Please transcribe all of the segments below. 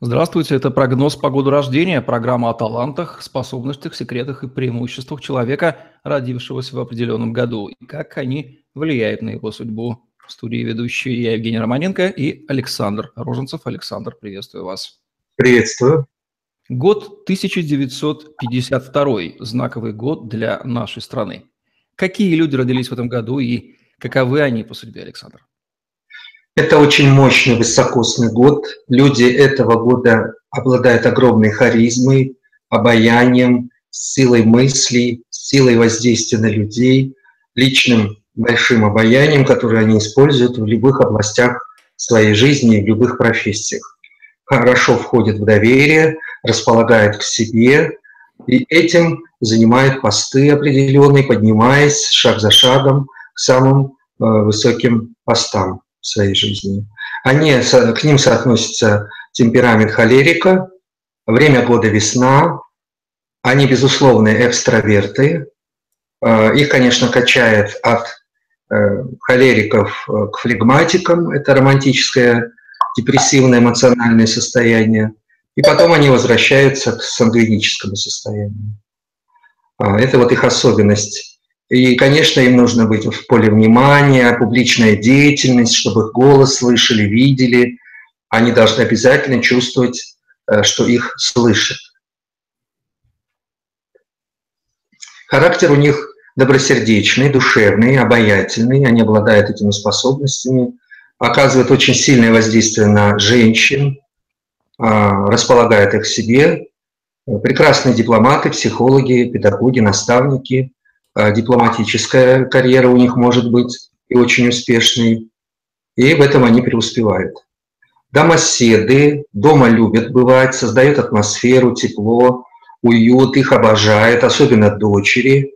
Здравствуйте, это прогноз по году рождения, программа о талантах, способностях, секретах и преимуществах человека, родившегося в определенном году, и как они влияют на его судьбу. В студии ведущие я, Евгений Романенко и Александр Роженцев. Александр, приветствую вас. Приветствую. Год 1952, знаковый год для нашей страны. Какие люди родились в этом году и каковы они по судьбе, Александр? Это очень мощный, высокосный год. Люди этого года обладают огромной харизмой, обаянием, силой мыслей, силой воздействия на людей, личным большим обаянием, которое они используют в любых областях своей жизни, в любых профессиях. Хорошо входят в доверие, располагают к себе, и этим занимают посты определенные, поднимаясь шаг за шагом к самым э, высоким постам своей жизни. Они, к ним соотносится темперамент холерика, время года весна, они, безусловно, экстраверты. Э, их, конечно, качает от э, холериков э, к флегматикам, это романтическое депрессивное эмоциональное состояние, и потом они возвращаются к сангвиническому состоянию. Это вот их особенность. И, конечно, им нужно быть в поле внимания, публичная деятельность, чтобы их голос слышали, видели. Они должны обязательно чувствовать, э, что их слышат. Характер у них добросердечный, душевный, обаятельный. Они обладают этими способностями, оказывают очень сильное воздействие на женщин, а, располагают их к себе. Прекрасные дипломаты, психологи, педагоги, наставники – дипломатическая карьера у них может быть и очень успешной, и в этом они преуспевают. Домоседы дома любят бывать, создают атмосферу, тепло, уют, их обожают, особенно дочери.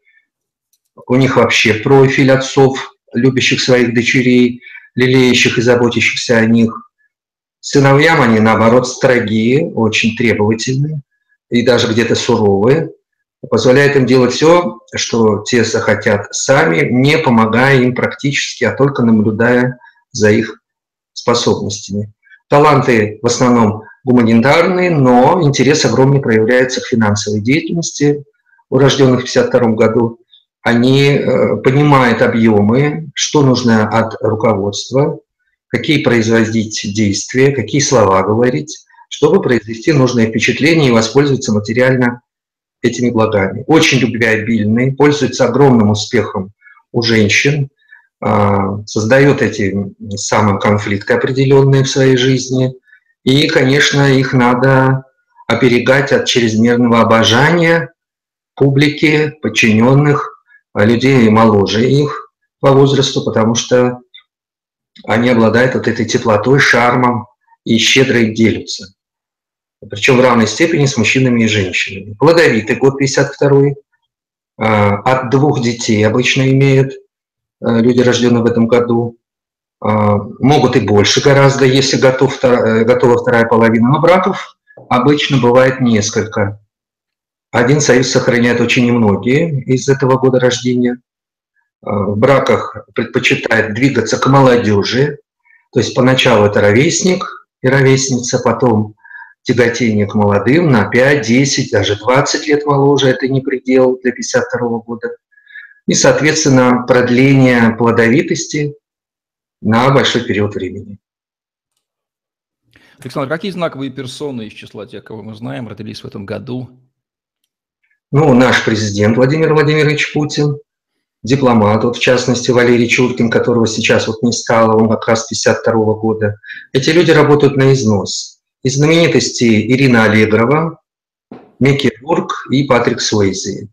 У них вообще профиль отцов, любящих своих дочерей, лелеющих и заботящихся о них. Сыновьям они, наоборот, строгие, очень требовательные и даже где-то суровые позволяет им делать все, что те захотят сами, не помогая им практически, а только наблюдая за их способностями. Таланты в основном гуманитарные, но интерес огромный проявляется к финансовой деятельности у рожденных в 1952 году. Они э, понимают объемы, что нужно от руководства, какие производить действия, какие слова говорить, чтобы произвести нужное впечатление и воспользоваться материально этими благами. Очень любвеобильный, пользуется огромным успехом у женщин, а, создает эти самые конфликты определенные в своей жизни. И, конечно, их надо оберегать от чрезмерного обожания публики, подчиненных, а, людей моложе их по возрасту, потому что они обладают вот этой теплотой, шармом и щедро их делятся причем в равной степени с мужчинами и женщинами. Плодовитый год 52 а, от двух детей обычно имеют а, люди, рожденные в этом году. А, могут и больше гораздо, если готов, э, готова вторая половина, но браков обычно бывает несколько. Один союз сохраняют очень немногие из этого года рождения. В браках предпочитают двигаться к молодежи, то есть поначалу это ровесник и ровесница, потом тяготение к молодым на 5, 10, даже 20 лет моложе, это не предел для 52 года. И, соответственно, продление плодовитости на большой период времени. Александр, какие знаковые персоны из числа тех, кого мы знаем, родились в этом году? Ну, наш президент Владимир Владимирович Путин, дипломат, вот в частности Валерий Чуркин, которого сейчас вот не стало, он как раз 52 года. Эти люди работают на износ. Из знаменитостей Ирина Аллегрова, Микки Бург и Патрик Суэйзи.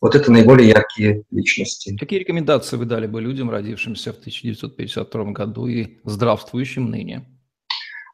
Вот это наиболее яркие личности. Какие рекомендации вы дали бы людям, родившимся в 1952 году и здравствующим ныне?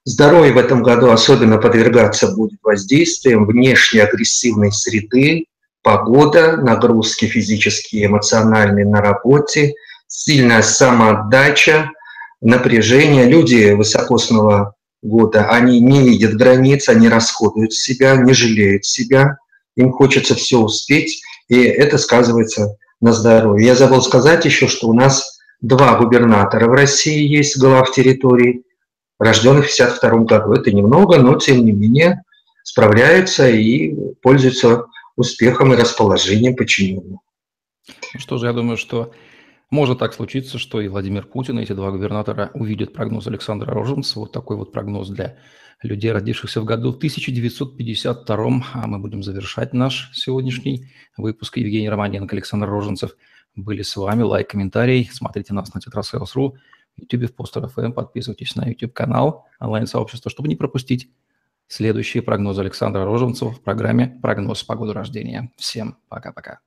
Здоровье в этом году особенно подвергаться будет воздействием внешней агрессивной среды, погода, нагрузки физические и эмоциональные на работе, сильная самоотдача, напряжение. Люди высокосного года, они не видят границ, они расходуют себя, не жалеют себя, им хочется все успеть, и это сказывается на здоровье. Я забыл сказать еще, что у нас два губернатора в России есть, глав территорий. рожденных в 52 году. Это немного, но тем не менее справляются и пользуются успехом и расположением подчиненных. Что же, я думаю, что может так случиться, что и Владимир Путин, и эти два губернатора увидят прогноз Александра Роженцева. Вот такой вот прогноз для людей, родившихся в году 1952. А мы будем завершать наш сегодняшний выпуск. Евгений Романенко, Александр Роженцев были с вами. Лайк, комментарий. Смотрите нас на тетрасейлс.ру, YouTube, в Постер FM. Подписывайтесь на YouTube-канал онлайн-сообщества, чтобы не пропустить следующие прогнозы Александра Роженцева в программе «Прогноз погоды рождения». Всем пока-пока.